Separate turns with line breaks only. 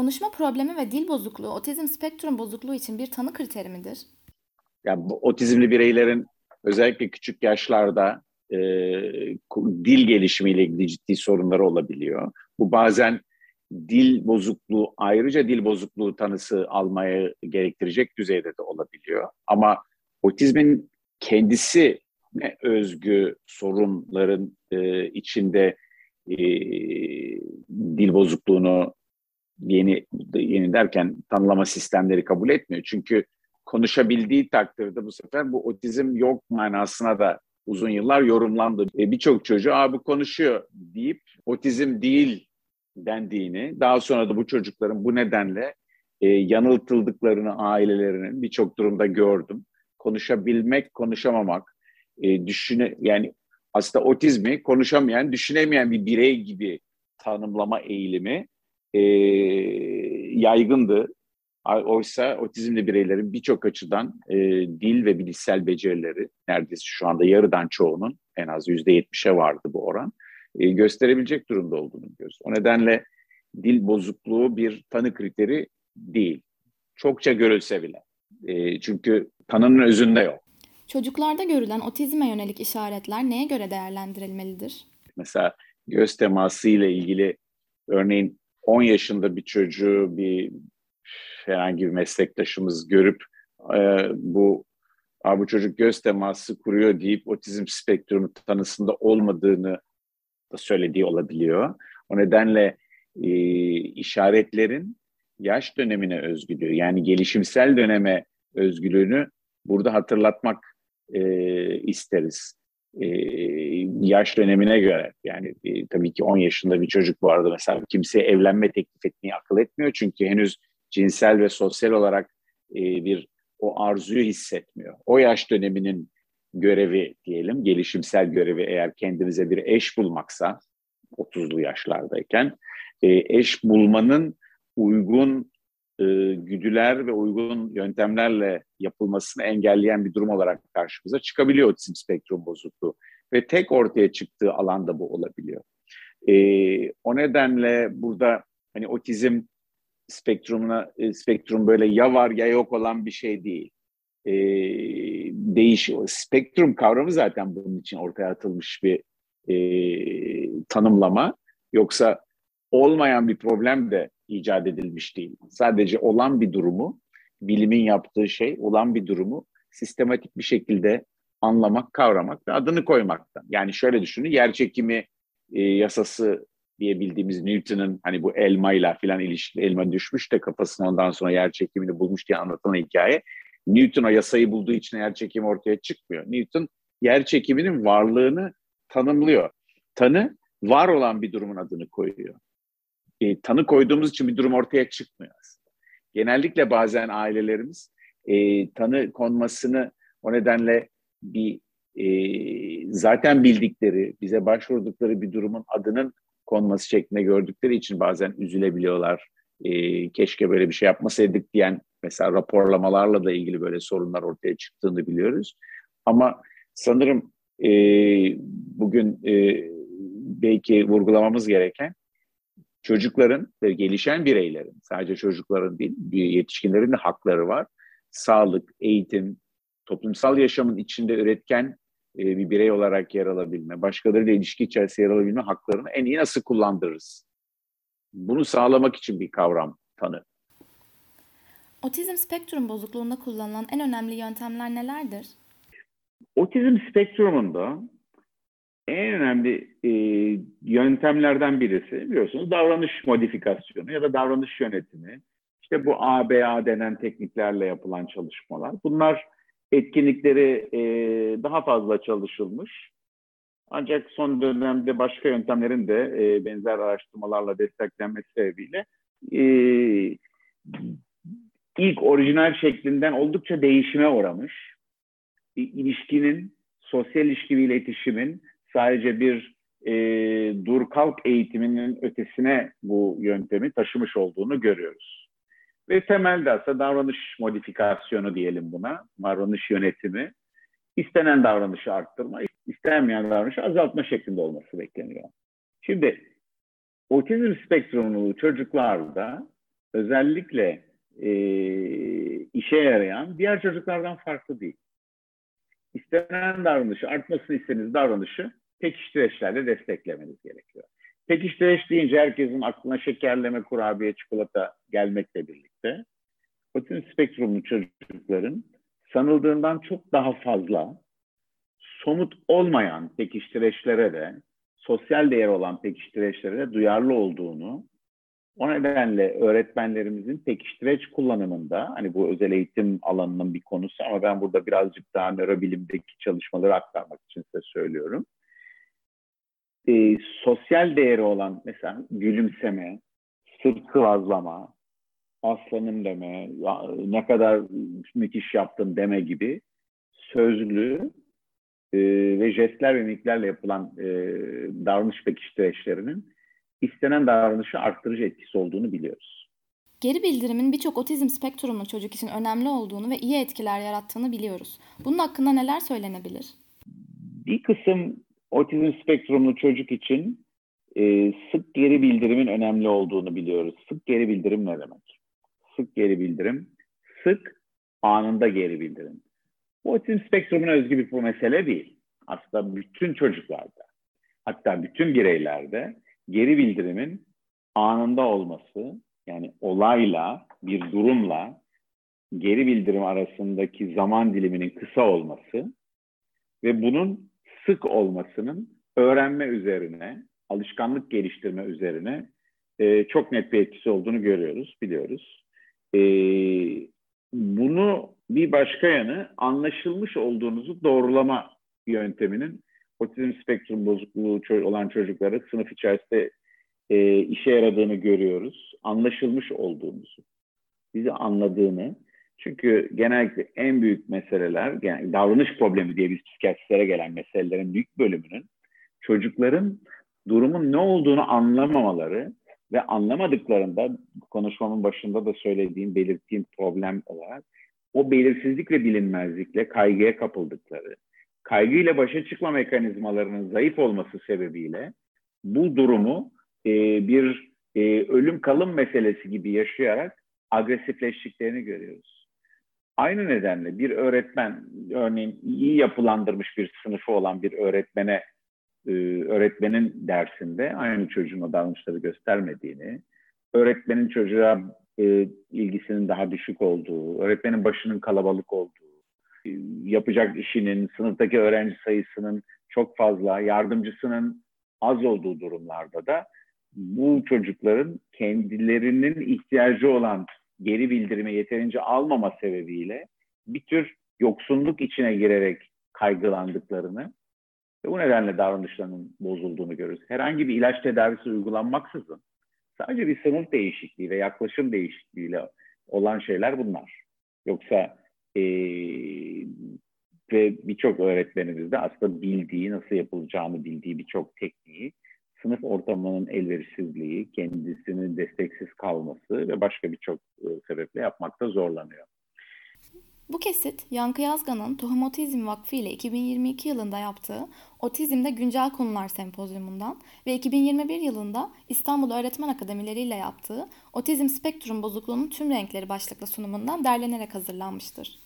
Konuşma problemi ve dil bozukluğu otizm spektrum bozukluğu için bir tanı kriteri midir?
Yani bu otizmli bireylerin özellikle küçük yaşlarda e, dil gelişimiyle ilgili ciddi sorunları olabiliyor. Bu bazen dil bozukluğu ayrıca dil bozukluğu tanısı almaya gerektirecek düzeyde de olabiliyor. Ama otizmin kendisi ne özgü sorunların e, içinde e, dil bozukluğunu yeni yeni derken tanımlama sistemleri kabul etmiyor. Çünkü konuşabildiği takdirde bu sefer bu otizm yok manasına da uzun yıllar yorumlandı. E, Birçok çocuğu Aa, bu konuşuyor deyip otizm değil dendiğini, daha sonra da bu çocukların bu nedenle e, yanıltıldıklarını ailelerinin birçok durumda gördüm. Konuşabilmek, konuşamamak, e, düşüne yani aslında otizmi konuşamayan, düşünemeyen bir birey gibi tanımlama eğilimi e, yaygındı. Oysa otizmli bireylerin birçok açıdan e, dil ve bilişsel becerileri neredeyse şu anda yarıdan çoğunun en az yüzde yetmişe vardı bu oran e, gösterebilecek durumda olduğunu görüyoruz. O nedenle dil bozukluğu bir tanı kriteri değil. Çokça görülse bile. E, çünkü tanının özünde yok.
Çocuklarda görülen otizme yönelik işaretler neye göre değerlendirilmelidir?
Mesela göz teması ile ilgili örneğin 10 yaşında bir çocuğu bir herhangi bir meslektaşımız görüp e, bu bu çocuk göz teması kuruyor deyip otizm spektrumu tanısında olmadığını da söylediği olabiliyor. O nedenle e, işaretlerin yaş dönemine özgülüğü yani gelişimsel döneme özgülüğünü burada hatırlatmak e, isteriz. E, yaş dönemine göre yani e, tabii ki 10 yaşında bir çocuk bu arada mesela kimseye evlenme teklif etmeyi akıl etmiyor çünkü henüz cinsel ve sosyal olarak e, bir o arzuyu hissetmiyor. O yaş döneminin görevi diyelim, gelişimsel görevi eğer kendimize bir eş bulmaksa 30'lu yaşlardayken e, eş bulmanın uygun e, güdüler ve uygun yöntemlerle yapılmasını engelleyen bir durum olarak karşımıza çıkabiliyor otizm spektrum bozukluğu. Ve tek ortaya çıktığı alanda bu olabiliyor. E, o nedenle burada hani otizm spektrumuna e, spektrum böyle ya var ya yok olan bir şey değil e, değişiyor. Spektrum kavramı zaten bunun için ortaya atılmış bir e, tanımlama. Yoksa olmayan bir problem de icat edilmiş değil. Sadece olan bir durumu, bilimin yaptığı şey olan bir durumu sistematik bir şekilde anlamak, kavramak ve adını koymaktan. Yani şöyle düşünün, yer çekimi e, yasası diye bildiğimiz Newton'un hani bu elmayla filan ilişkili elma düşmüş de kafasına ondan sonra yer çekimini bulmuş diye anlatılan hikaye Newton o yasayı bulduğu için yer çekimi ortaya çıkmıyor. Newton yer çekiminin varlığını tanımlıyor. Tanı var olan bir durumun adını koyuyor. E, tanı koyduğumuz için bir durum ortaya çıkmıyor aslında. Genellikle bazen ailelerimiz e, tanı konmasını o nedenle bir e, zaten bildikleri, bize başvurdukları bir durumun adının konması şeklinde gördükleri için bazen üzülebiliyorlar. E, keşke böyle bir şey yapmasaydık diyen mesela raporlamalarla da ilgili böyle sorunlar ortaya çıktığını biliyoruz. Ama sanırım e, bugün e, belki vurgulamamız gereken çocukların ve gelişen bireylerin, sadece çocukların değil, yetişkinlerin de hakları var. Sağlık, eğitim, toplumsal yaşamın içinde üretken e, bir birey olarak yer alabilme, başkalarıyla ilişki içerisinde yer alabilme haklarını en iyi nasıl kullandırırız? Bunu sağlamak için bir kavram, tanı.
Otizm spektrum bozukluğunda kullanılan en önemli yöntemler nelerdir?
Otizm spektrumunda en önemli e, yöntemlerden birisi biliyorsunuz davranış modifikasyonu ya da davranış yönetimi. İşte bu ABA denen tekniklerle yapılan çalışmalar. Bunlar etkinlikleri e, daha fazla çalışılmış. Ancak son dönemde başka yöntemlerin de e, benzer araştırmalarla desteklenmesi sebebiyle e, ilk orijinal şeklinden oldukça değişime uğramış. İlişkinin, sosyal ilişki ve iletişimin sadece bir e, dur kalk eğitiminin ötesine bu yöntemi taşımış olduğunu görüyoruz. Ve temelde aslında davranış modifikasyonu diyelim buna, davranış yönetimi, istenen davranışı arttırma, istenmeyen davranışı azaltma şeklinde olması bekleniyor. Şimdi otizm spektrumlu çocuklarda özellikle e, işe yarayan diğer çocuklardan farklı değil. İstenen davranışı, artmasını istediğiniz davranışı pekiştireçlerle desteklemeniz gerekiyor. Pekiştireç deyince herkesin aklına şekerleme, kurabiye, çikolata gelmekle birlikte otizm spektrumlu çocukların sanıldığından çok daha fazla somut olmayan pekiştireçlere de sosyal değer olan pekiştireçlere de duyarlı olduğunu o nedenle öğretmenlerimizin pekiştireç kullanımında hani bu özel eğitim alanının bir konusu ama ben burada birazcık daha nörobilimdeki çalışmaları aktarmak için size söylüyorum. E, sosyal değeri olan mesela gülümseme, sırt kıvazlama, aslanım deme, ne kadar müthiş yaptın deme gibi sözlü e, ve jestler ve mimiklerle yapılan e, davranış pekiştireçlerinin istenen davranışı arttırıcı etkisi olduğunu biliyoruz.
Geri bildirimin birçok otizm spektrumlu çocuk için önemli olduğunu ve iyi etkiler yarattığını biliyoruz. Bunun hakkında neler söylenebilir?
Bir kısım otizm spektrumlu çocuk için e, sık geri bildirimin önemli olduğunu biliyoruz. Sık geri bildirim ne demek? Sık geri bildirim, sık anında geri bildirim. Bu otizm spektrumuna özgü bir mesele değil. Aslında bütün çocuklarda, hatta bütün bireylerde geri bildirimin anında olması, yani olayla, bir durumla geri bildirim arasındaki zaman diliminin kısa olması ve bunun sık olmasının öğrenme üzerine, alışkanlık geliştirme üzerine e, çok net bir etkisi olduğunu görüyoruz, biliyoruz. E, bunu bir başka yanı anlaşılmış olduğunuzu doğrulama yönteminin otizm spektrum bozukluğu olan çocuklara sınıf içerisinde e, işe yaradığını görüyoruz. Anlaşılmış olduğumuzu, bizi anladığını. Çünkü genellikle en büyük meseleler, yani davranış problemi diye biz psikiyatristlere gelen meselelerin büyük bölümünün çocukların durumun ne olduğunu anlamamaları ve anlamadıklarında konuşmamın başında da söylediğim, belirttiğim problem olarak o belirsizlik ve bilinmezlikle kaygıya kapıldıkları, kaygıyla başa çıkma mekanizmalarının zayıf olması sebebiyle bu durumu e, bir e, ölüm kalım meselesi gibi yaşayarak agresifleştiklerini görüyoruz. Aynı nedenle bir öğretmen, örneğin iyi yapılandırmış bir sınıfı olan bir öğretmene, e, öğretmenin dersinde aynı çocuğun o davranışları göstermediğini, öğretmenin çocuğa e, ilgisinin daha düşük olduğu, öğretmenin başının kalabalık olduğu, e, yapacak işinin, sınıftaki öğrenci sayısının çok fazla, yardımcısının az olduğu durumlarda da bu çocukların kendilerinin ihtiyacı olan geri bildirime yeterince almama sebebiyle bir tür yoksunluk içine girerek kaygılandıklarını ve bu nedenle davranışlarının bozulduğunu görürüz. Herhangi bir ilaç tedavisi uygulanmaksızın sadece bir sınıf değişikliği ve yaklaşım değişikliğiyle olan şeyler bunlar. Yoksa e, ve birçok öğretmenimiz de aslında bildiği, nasıl yapılacağını bildiği birçok tekniği sınıf ortamının elverişsizliği, kendisinin desteksiz kalması ve başka birçok e, sebeple yapmakta zorlanıyor.
Bu kesit Yankı Yazgan'ın Tohum Otizm Vakfı ile 2022 yılında yaptığı Otizmde Güncel Konular Sempozyumundan ve 2021 yılında İstanbul Öğretmen Akademileri ile yaptığı Otizm Spektrum Bozukluğunun Tüm Renkleri başlıklı sunumundan derlenerek hazırlanmıştır.